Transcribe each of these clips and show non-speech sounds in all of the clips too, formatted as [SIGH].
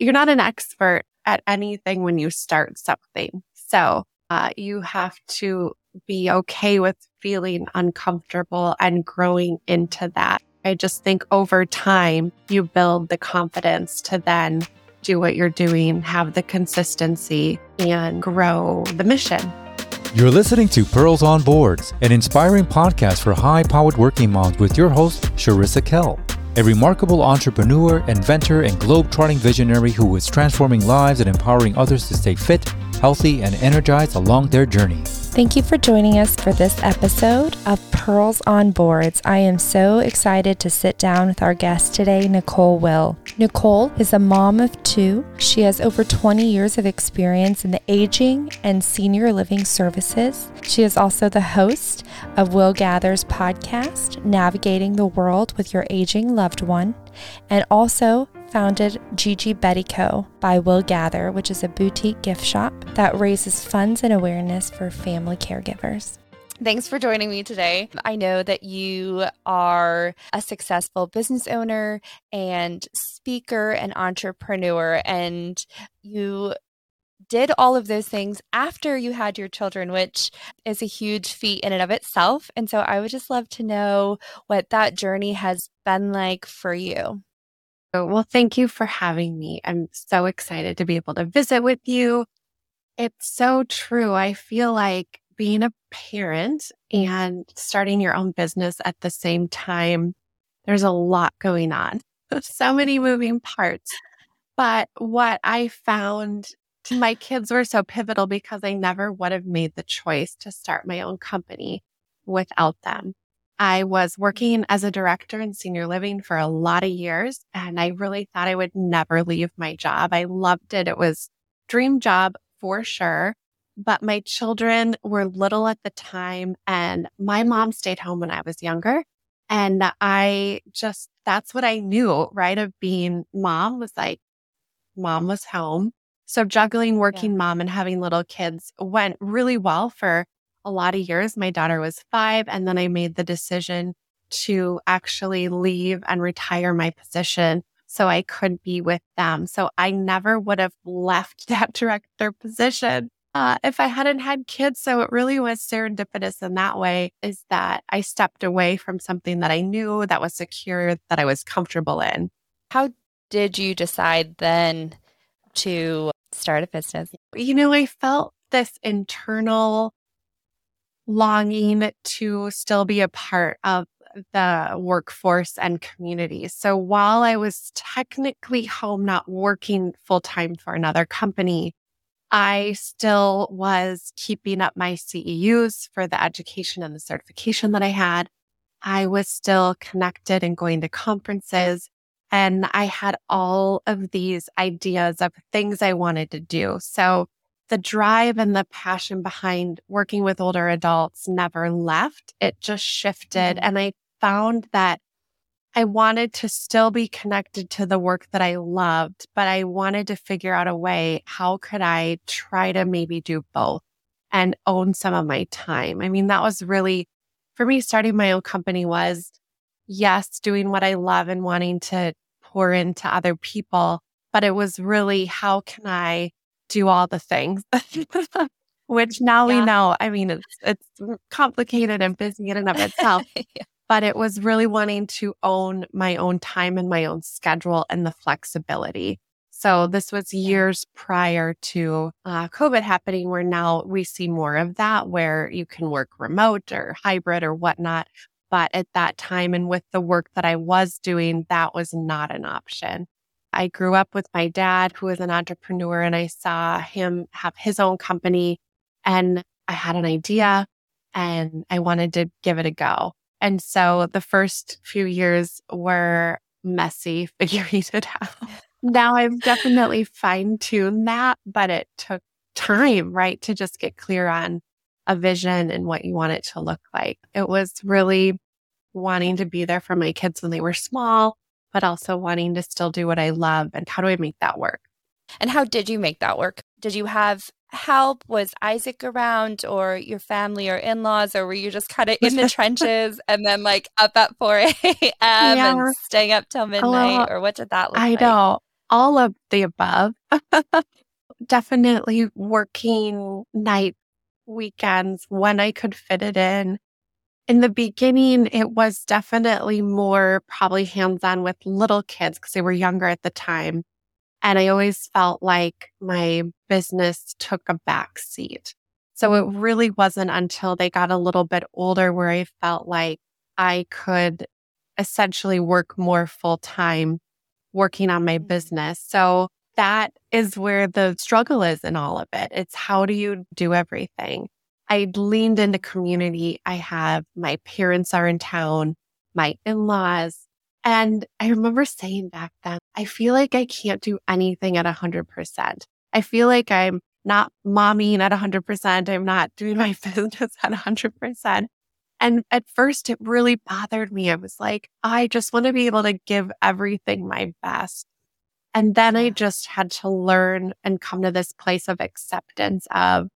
you're not an expert at anything when you start something. So uh, you have to be okay with feeling uncomfortable and growing into that. I just think over time, you build the confidence to then do what you're doing, have the consistency, and grow the mission. You're listening to Pearls on Boards, an inspiring podcast for high powered working moms with your host, Sharissa Kell, a remarkable entrepreneur, inventor, and globe-trotting visionary who is transforming lives and empowering others to stay fit, healthy, and energized along their journey. Thank you for joining us for this episode of Pearls on Boards. I am so excited to sit down with our guest today, Nicole Will. Nicole is a mom of two. She has over 20 years of experience in the aging and senior living services. She is also the host of willGather's podcast, Navigating the World with Your Aging Loved One, and also founded Gigi Betty Co. by willGather, which is a boutique gift shop that raises funds and awareness for family caregivers. Thanks for joining me today. I know that you are a successful business owner and speaker and entrepreneur, and you did all of those things after you had your children, which is a huge feat in and of itself. And so I would just love to know what that journey has been like for you. Well, thank you for having me. I'm so excited to be able to visit with you. It's so true. I feel like being a parent and starting your own business at the same time, there's a lot going on. [LAUGHS] so many moving parts. But what I found my kids were so pivotal because I never would have made the choice to start my own company without them. I was working as a director in senior living for a lot of years and I really thought I would never leave my job. I loved it. It was dream job for sure. But my children were little at the time and my mom stayed home when I was younger. And I just, that's what I knew, right? Of being mom was like, mom was home. So juggling working yeah. mom and having little kids went really well for a lot of years. My daughter was five, and then I made the decision to actually leave and retire my position so I could be with them. So I never would have left [LAUGHS] that director position uh, if I hadn't had kids. So it really was serendipitous in that way is that I stepped away from something that I knew that was secure, that I was comfortable in. How did you decide then to start a business? You know, I felt this internal longing to still be a part of the workforce and community. So while I was technically home, not working full time for another company, I still was keeping up my CEUs for the education and the certification that I had. I was still connected and going to conferences. And I had all of these ideas of things I wanted to do. So the drive and the passion behind working with older adults never left. It just shifted. Mm-hmm. And I found that I wanted to still be connected to the work that I loved, but I wanted to figure out a way, how could I try to maybe do both and own some of my time? I mean, that was really, for me, starting my own company was yes, doing what I love and wanting to pour into other people, but it was really, how can I do all the things, [LAUGHS] which now yeah. we know. I mean, it's, it's complicated and busy in and of itself. [LAUGHS] yeah. But it was really wanting to own my own time and my own schedule and the flexibility. So this was years prior to uh, COVID happening, where now we see more of that, where you can work remote or hybrid or whatnot. But at that time, and with the work that I was doing, that was not an option. I grew up with my dad, who was an entrepreneur, and I saw him have his own company. And I had an idea and I wanted to give it a go. And so the first few years were messy [LAUGHS] figuring it out. now I've definitely fine tuned that, but it took time, right? To just get clear on a vision and what you want it to look like. It was really wanting to be there for my kids when they were small but also wanting to still do what I love. And how do I make that work? And how did you make that work? Did you have help? Was Isaac around or your family or in laws, or were you just kind of in the [LAUGHS] trenches and then like up at 4 a.m. Yeah. and staying up till midnight? or what did that look I like? I know. all of the above. [LAUGHS] Definitely working night weekends when I could fit it in. In the beginning, it was definitely more probably hands on with little kids because they were younger at the time. And I always felt like my business took a back seat. So it really wasn't until they got a little bit older where I felt like I could essentially work more full time working on my mm-hmm. business. So that is where the struggle is in all of it. It's how do you do everything? I leaned into community. I have my parents are in town, my in laws. And I remember saying back then, I feel like I can't do anything at 100%. I feel like I'm not momming at 100%. I'm not doing my [LAUGHS] business at 100%. And at first, it really bothered me. I was like, I just want to be able to give everything my best. And then I just had to learn and come to this place of acceptance of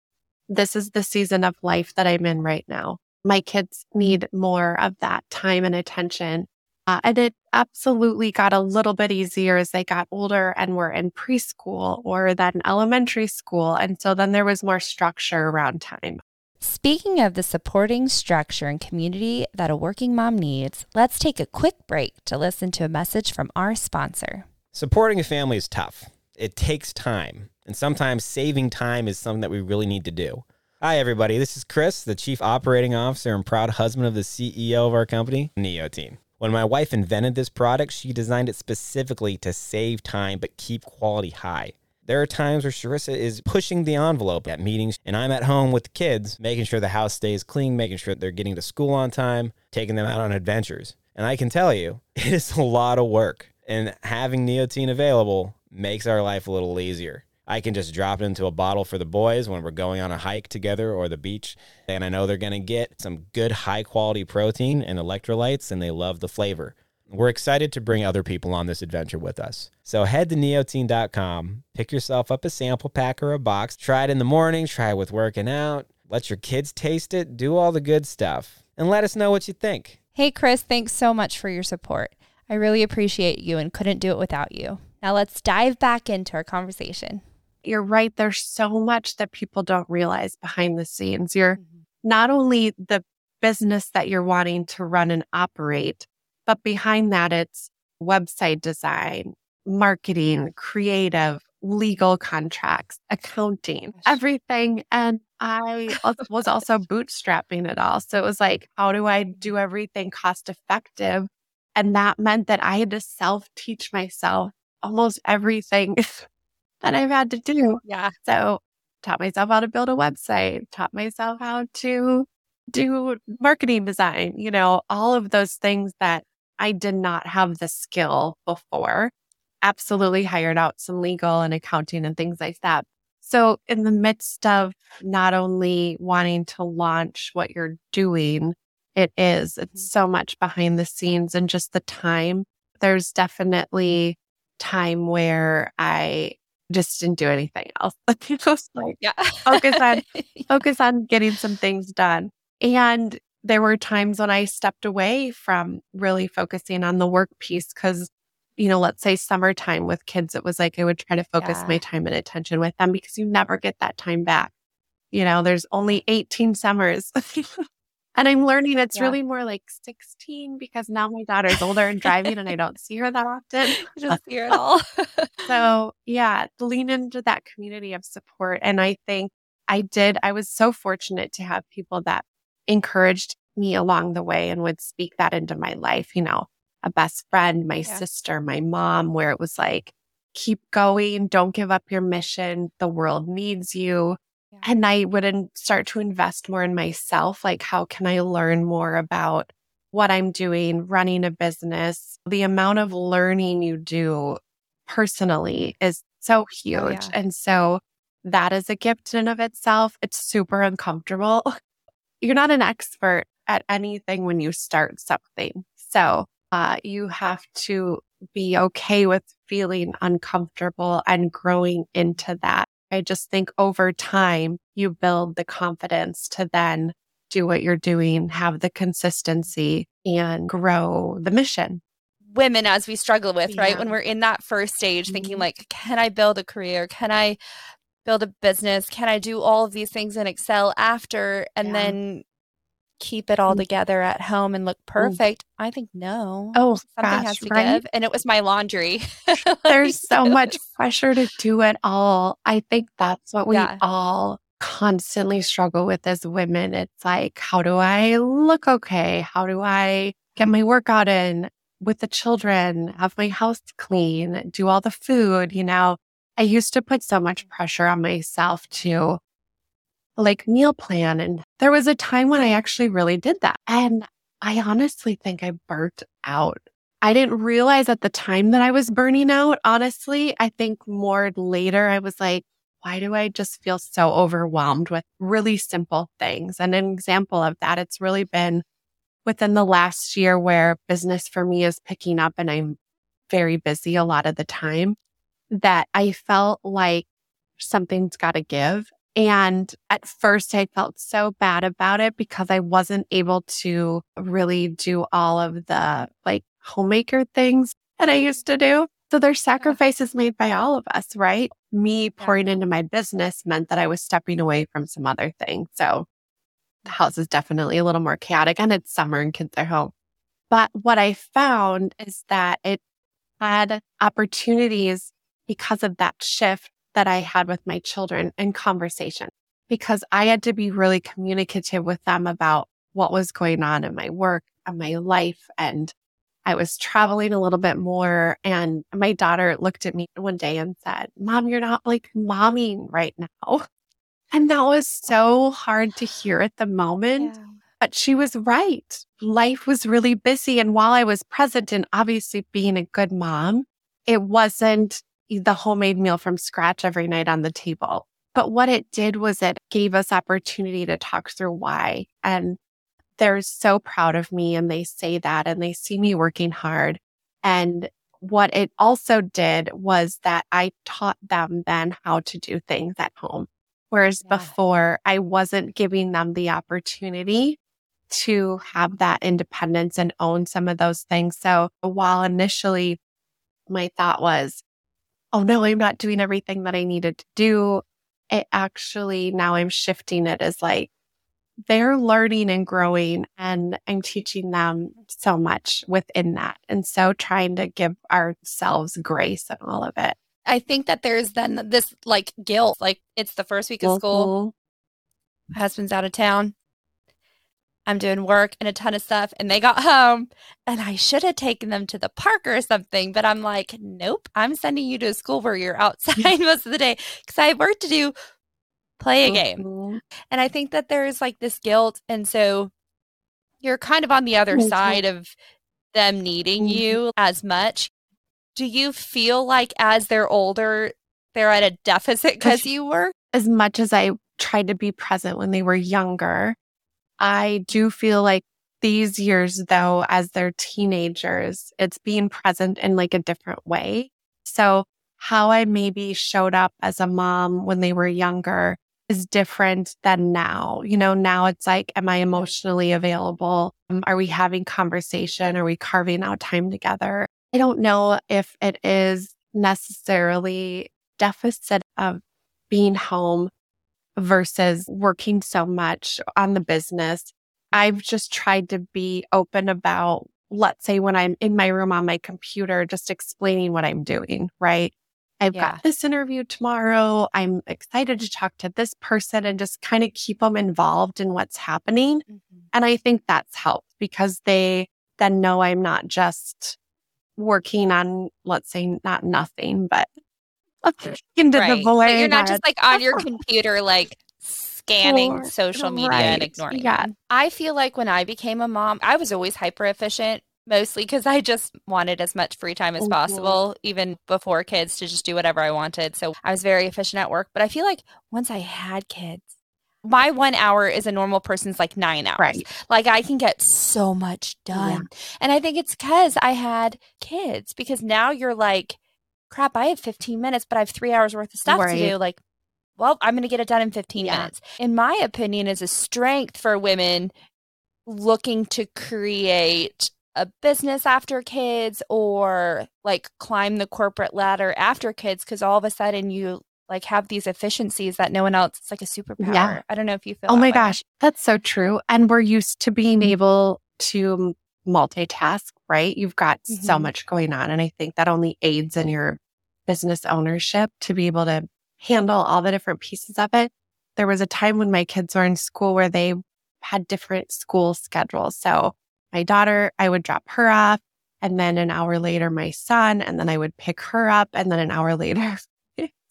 this is the season of life that I'm in right now. My kids need more of that time and attention. Uh, and it absolutely got a little bit easier as they got older and were in preschool or then elementary school. And so then there was more structure around time. Speaking of the supporting structure and community that a working mom needs, let's take a quick break to listen to a message from our sponsor. Supporting a family is tough. It takes time, and sometimes saving time is something that we really need to do. Hi, everybody. This is Chris, the Chief Operating Officer and proud husband of the CEO of our company, Neotine. When my wife invented this product, she designed it specifically to save time but keep quality high. There are times where Sharissa is pushing the envelope at meetings, and I'm at home with the kids, making sure the house stays clean, making sure they're getting to school on time, taking them out on adventures. And I can tell you, [LAUGHS] it is a lot of work. And having Neotine available makes our life a little easier. I can just drop it into a bottle for the boys when we're going on a hike together or the beach. And I know they're going to get some good high quality protein and electrolytes, and they love the flavor. We're excited to bring other people on this adventure with us. So head to neotine.com, pick yourself up a sample pack or a box, try it in the morning, try it with working out, let your kids taste it, do all the good stuff, and let us know what you think. Hey, Chris, thanks so much for your support. I really appreciate you and couldn't do it without you. Now let's dive back into our conversation. You're right. There's so much that people don't realize behind the scenes. You're mm-hmm. not only the business that you're wanting to run and operate, but behind that, it's website design, marketing, creative, legal contracts, accounting, everything. And I [LAUGHS] was also bootstrapping it all. So it was like, how do I do everything cost effective? And that meant that I had to self teach myself almost everything [LAUGHS] that I've had to do. Yeah. So taught myself how to build a website, taught myself how to do marketing design, you know, all of those things that I did not have the skill before. Absolutely hired out some legal and accounting and things like that. So, in the midst of not only wanting to launch what you're doing, it is, it's mm-hmm. so much behind the scenes and just the time. There's definitely time where I just didn't do anything else. [LAUGHS] just like yeah. focus on [LAUGHS] focus on getting some things done. And there were times when I stepped away from really focusing on the work piece because, you know, let's say summertime with kids, it was like I would try to focus yeah. my time and attention with them because you never get that time back. You know, there's only 18 summers. [LAUGHS] and I'm learning it's yeah. really more like 16 because now my daughter's older and driving and I don't see her that often. [LAUGHS] Just see her at all. [LAUGHS] so, yeah, lean into that community of support. And I think I did, I was so fortunate to have people that encouraged me along the way and would speak that into my life, you know, a best friend, my yeah. sister, my mom, where it was like, keep going, don't give up your mission. The world needs you. And I would start to invest more in myself. Like, how can I learn more about what I'm doing, running a business? The amount of learning you do personally is so oh, huge. Oh, yeah. And so that is a gift in of itself. It's super uncomfortable [LAUGHS] you're not an expert at anything when you start something. So uh, you have to be okay with feeling uncomfortable and growing into that. I just think over time, you build the confidence to then do what you're doing, have the consistency and grow the mission. women as we struggle with, right? When we're in that first stage thinking Mhm. like, can I build a career? Can I build a business? Can I do all of these things and excel after and Yeah. then keep it all Mm. together at home and look perfect? I think no. Oh, Something gosh, has to right? give. And it was my laundry. [LAUGHS] There's so much pressure to do it all. I think that's what we Yeah. all constantly struggle with as women. It's like, how do I look okay? How do I get my workout in with the children, have my house clean, do all the food? You know, I used to put so much pressure on myself to like meal plan. And there was a time when I actually really did that. And I honestly think I burnt out. I didn't realize at the time that I was burning out. Honestly, I think more later I was like, why do I just feel so overwhelmed with really simple things? And an example of that, it's really been within the last year where business for me is picking up and I'm very busy a lot of the time that I felt like something's got to give. And at first, I felt so bad about it because I wasn't able to really do all of the like homemaker things that I used to do. So there's sacrifices made by all of us, right? Me pouring into my business meant that I was stepping away from some other things. So the mm. house is definitely a little more chaotic and it's summer and kids are home. But what I found is that it had opportunities because of that shift that I had with my children in conversation, because I had to be really communicative with them about what was going on in my work and my life. And I was traveling a little bit more. And my daughter looked at me one day and said, Mom, you're not like momming right now. And that was so hard to hear at the moment. Yeah. But she was right. Life was really busy. And while I was present and obviously being a good mom, it wasn't the homemade meal from scratch every night on the table. But what it did was it gave us opportunity to talk through why. And they're so proud of me and they say that and they see me working hard. And what it also did was that I taught them then how to do things at home. Whereas Yeah. before I wasn't giving them the opportunity to have that independence and own some of those things. So while initially my thought was, oh no, I'm not doing everything that I needed to do, it actually now I'm shifting it as like they're learning and growing and I'm teaching them so much within that. And so trying to give ourselves grace and all of it. I think that there's then this like guilt, like it's the first week of school. Mhm. My husband's out of town. I'm doing work and a ton of stuff, and they got home, and I should have taken them to the park or something. But I'm like, nope, I'm sending you to a school where you're outside [LAUGHS] most of the day because I have work to do. Play a game. Mhm. And I think that there's like this guilt. And so you're kind of on the other Mhm. side of them needing Mhm. you as much. Do you feel like as they're older, they're at a deficit because you were? as much as I tried to be present when they were younger, I do feel like these years, though, as they're teenagers, it's being present in like a different way. So, how I maybe showed up as a mom when they were younger is different than now. You know, now it's like, am I emotionally available? Um, Are we having conversation? Are we carving out time together? I don't know if it is necessarily deficit of being home versus working so much on the business. I've just tried to be open about, let's say, when I'm in my room on my computer, just explaining what I'm doing, right? I've Yeah. got this interview tomorrow. I'm excited to talk to this person and just kind of keep them involved in what's happening. Mm-hmm. And I think that's helped because they then know I'm not just working on, let's say, not nothing, but into Right. the But void. you're not just like on your computer, like scanning Or- social media and ignoring. Yeah. them. I feel like when I became a mom, I was always hyper efficient, mostly because I just wanted as much free time as Mhm. possible, even before kids, to just do whatever I wanted. So I was very efficient at work. But I feel like once I had kids, my one hour is a normal person's like nine hours. Right. Like I can get so much done. And I think it's because I had kids, because now you're like, crap, I have 15 minutes, but I have three hours worth of stuff Right. to do. Like, well, I'm going to get it done in 15 Yeah. minutes. In my opinion, is a strength for women looking to create a business after kids or like climb the corporate ladder after kids because all of a sudden you like have these efficiencies that no one else it's like a superpower yeah. i don't know if you feel oh my way. gosh that's so true and we're used to being mm-hmm. able to multitask right you've got mm-hmm. so much going on and i think that only aids in your business ownership to be able to handle all the different pieces of it there was a time when my kids were in school where they had different school schedules so my daughter, I would drop her off. And then an hour later, my son, and then I would pick her up. And then an hour [LAUGHS] later,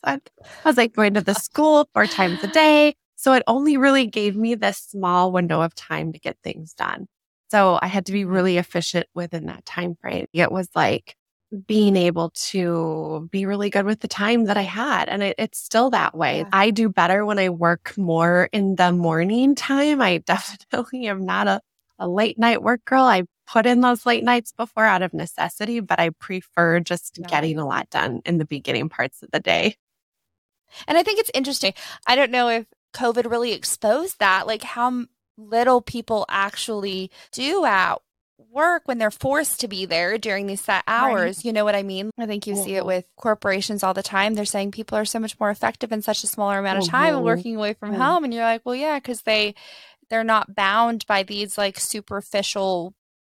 I was like going to the school four times a day. So it only really gave me this small window of time to get things done. So I had to be really efficient within that time frame. It was like being able to be really good with the time that I had. And it, it's still that way. Yeah. I do better when I work more in the morning time. I [LAUGHS] definitely am not a a late night work girl. I put in those late nights before out of necessity, but I prefer just yeah. getting a lot done in the beginning parts of the day. And I think it's interesting. I don't know if COVID really exposed that, like how little people actually do at work when they're forced to be there during these set hours. Right. You know what I mean? I think you mm-hmm. see it mm-hmm. with corporations all the time. They're saying people are so much more effective in such a smaller amount of time mm-hmm. working away from mm-hmm. home. And you're like, well, yeah, because they they're not bound by these like superficial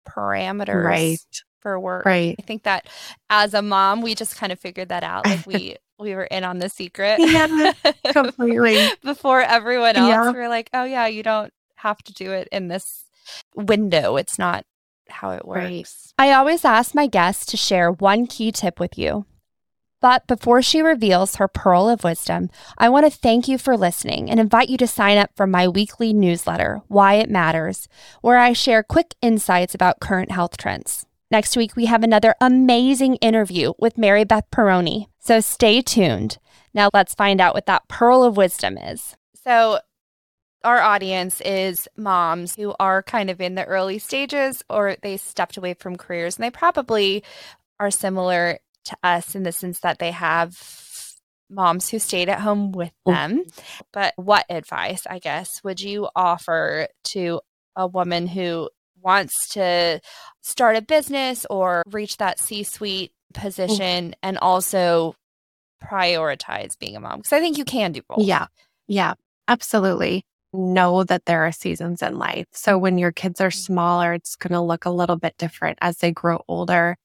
parameters right. for work. Right. I think that as a mom, we just kind of figured that out. Like we [LAUGHS] we were in on the secret. Yeah, completely. [LAUGHS] Before everyone else. Yeah. We are like, oh yeah, you don't have to do it in this window. It's not how it works. Right. I always ask my guests to share one key tip with you. But before she reveals her pearl of wisdom, I want to thank you for listening and invite you to sign up for my weekly newsletter, Why It Matters, where I share quick insights about current health trends. Next week, we have another amazing interview with Mary Beth Peroni. So stay tuned. Now, let's find out what that pearl of wisdom is. So, our audience is moms who are kind of in the early stages or they stepped away from careers and they probably are similar to us in the sense that they have moms who stayed at home with oh. them. But what advice, I guess, would you offer to a woman who wants to start a business or reach that C suite oh. position and also prioritize being a mom? Because I think you can do both. Yeah. Yeah. Absolutely. Know that there are seasons in life. So when your kids are mm-hmm. smaller, it's going to look a little bit different as they grow older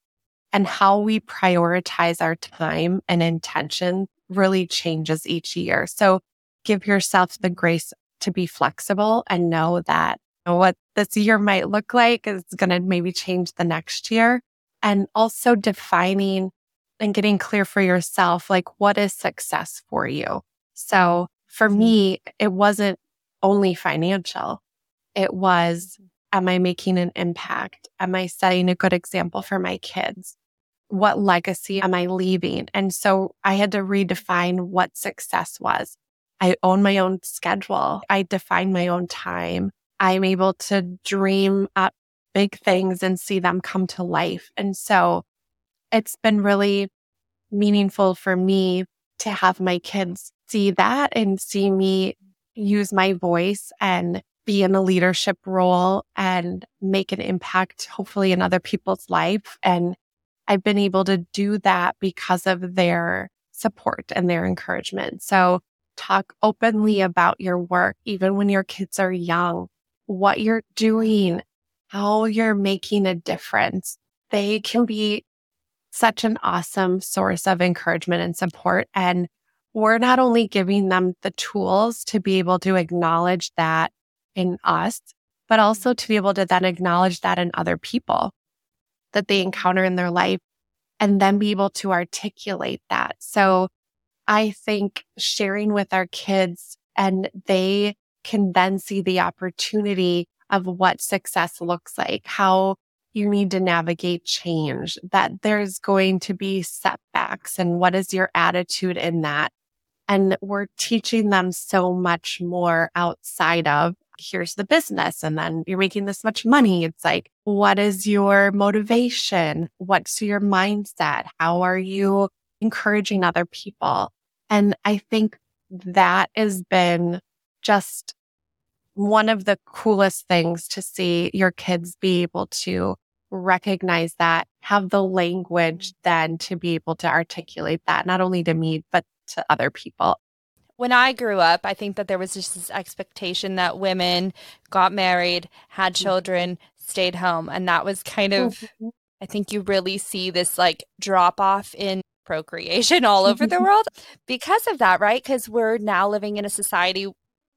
and how we prioritize our time and intention really changes each year. So give yourself the grace to be flexible and know that what this year might look like is going to maybe change the next year. And also defining and getting clear for yourself, like what is success for you? So for mm-hmm. me, it wasn't only financial. It was, am I making an impact? Am I setting a good example for my kids? what legacy am I leaving? And so I had to redefine what success was. I own my own schedule. I define my own time. I'm able to dream up big things and see them come to life. And so it's been really meaningful for me to have my kids see that and see me use my voice and be in a leadership role and make an impact, hopefully in other people's life and I've been able to do that because of their support and their encouragement. So talk openly about your work, even when your kids are young, what you're doing, how you're making a difference. They can be such an awesome source of encouragement and support. And we're not only giving them the tools to be able to acknowledge that in us, but also to be able to then acknowledge that in other people that they encounter in their life and then be able to articulate that. So I think sharing with our kids and they can then see the opportunity of what success looks like, how you need to navigate change, that there's going to be setbacks and what is your attitude in that. And we're teaching them so much more outside of here's the business and then you're making this much money. It's like, what is your motivation? What's your mindset? How are you encouraging other people? And I think that has been just one of the coolest things to see your kids be able to recognize that, have the language mm. then to be able to articulate that, not only to me, but to other people. When I grew up, I think that there was just this expectation that women got married, had Mm-hmm. children, stayed home. And that was kind of, Mm-hmm. I think you really see this like drop off in [LAUGHS] procreation all over the world because of that, right? Because we're now living in a society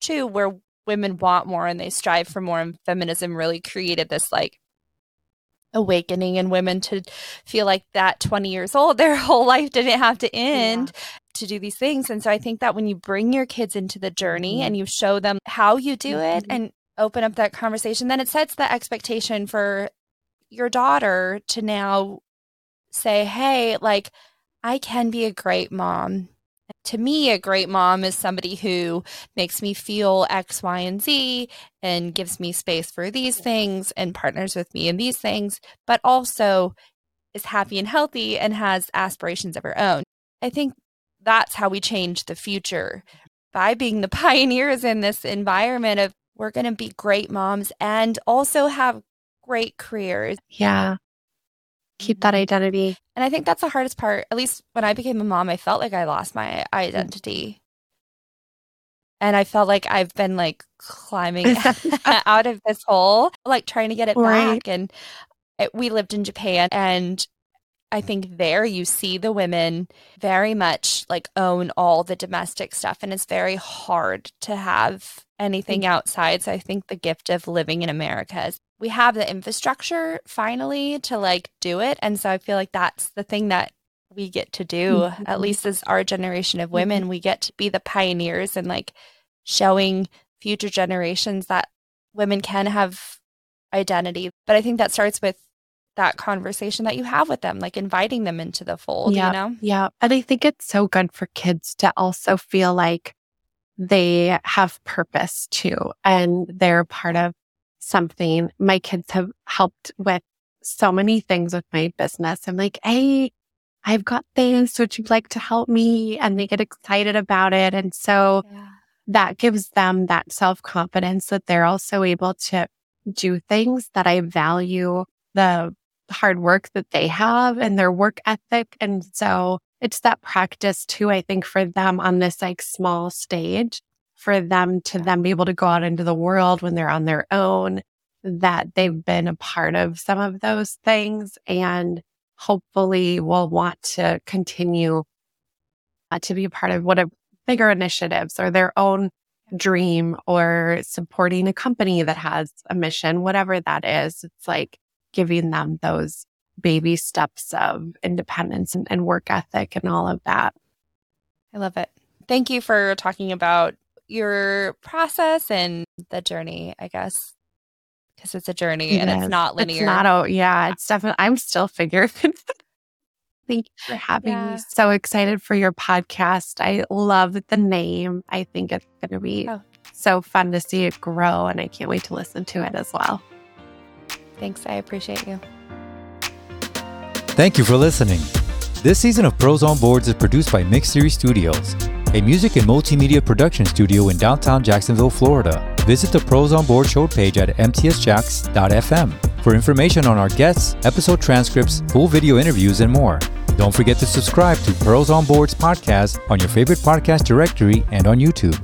too where women want more and they strive for more. And feminism really created this like awakening in women to feel like that 20 years old, their [LAUGHS] whole life didn't have to end to do these things. And so I think that when you bring your kids into the journey Mhm. and you show them how you do it Mhm. and open up that conversation, then it sets the expectation for your daughter to now say, hey, like, I can be a great mom. To me, a great mom is somebody who makes me feel X, Y, and Z and gives me space for these things and partners with me in these things, but also is happy and healthy and has aspirations of her own. I think that's how we change the future by being the [LAUGHS] pioneers in this environment of we're going to be great moms and also have great careers. Yeah. Keep that mm-hmm. identity. And I think that's the hardest part. At least when I became a mom, I felt like I lost my identity. And I felt like I've been like climbing [LAUGHS] [LAUGHS] out of this hole, like trying to get it Right. back. And it, we lived in Japan. And I think there you see the women very much like own all the domestic stuff. And it's very hard to have anything outside. So I think the gift of living in America is we have the infrastructure finally to like do it. And so I feel like that's the thing that we get to do, at Mhm. least as our generation of women, we get to be the pioneers and like showing future generations that women can have identity. But I think that starts with that conversation that you have with them, like inviting them into the fold, Yeah. you know? Yeah. And I think it's so good for kids to also feel like they have purpose too, and they're part of something. My kids have helped with so many things with my business. I'm like, hey, I've got this. Would you like to help me? And they get excited about it. And so Yeah. that gives them that self confidence that they're also able to do things that I value the hard work that they have and their work ethic. And so it's that practice too, I think, for them on this like small stage, for them to then be able to go out into the world when they're on their own, that they've been a part of some of those things and hopefully will want to continue uh, to be a part of what a bigger initiatives or their own dream or supporting a company that has a mission, whatever that is. It's like giving them those baby steps of independence and, and work ethic and all of that. I love it. Thank you for talking about your process and the journey, I guess, because it's a journey and it's not linear. It's not, oh, yeah, it's definitely, I'm still figuring. [LAUGHS] Thank you for having Yeah. me. So excited for your podcast. I love the name. I think it's going to be Oh. so fun to see it grow, and I can't wait to listen to it as well. Thanks. I appreciate you. Thank you for listening. This season of Pearls on Boards is produced by Mix Series Studios, a music and multimedia production studio in downtown Jacksonville, Florida. Visit the Pearls on Board show page at mtsjax.fm for information on our guests, episode transcripts, full video interviews, and more. Don't forget to subscribe to Pearls on Boards podcast on your favorite podcast directory and on YouTube.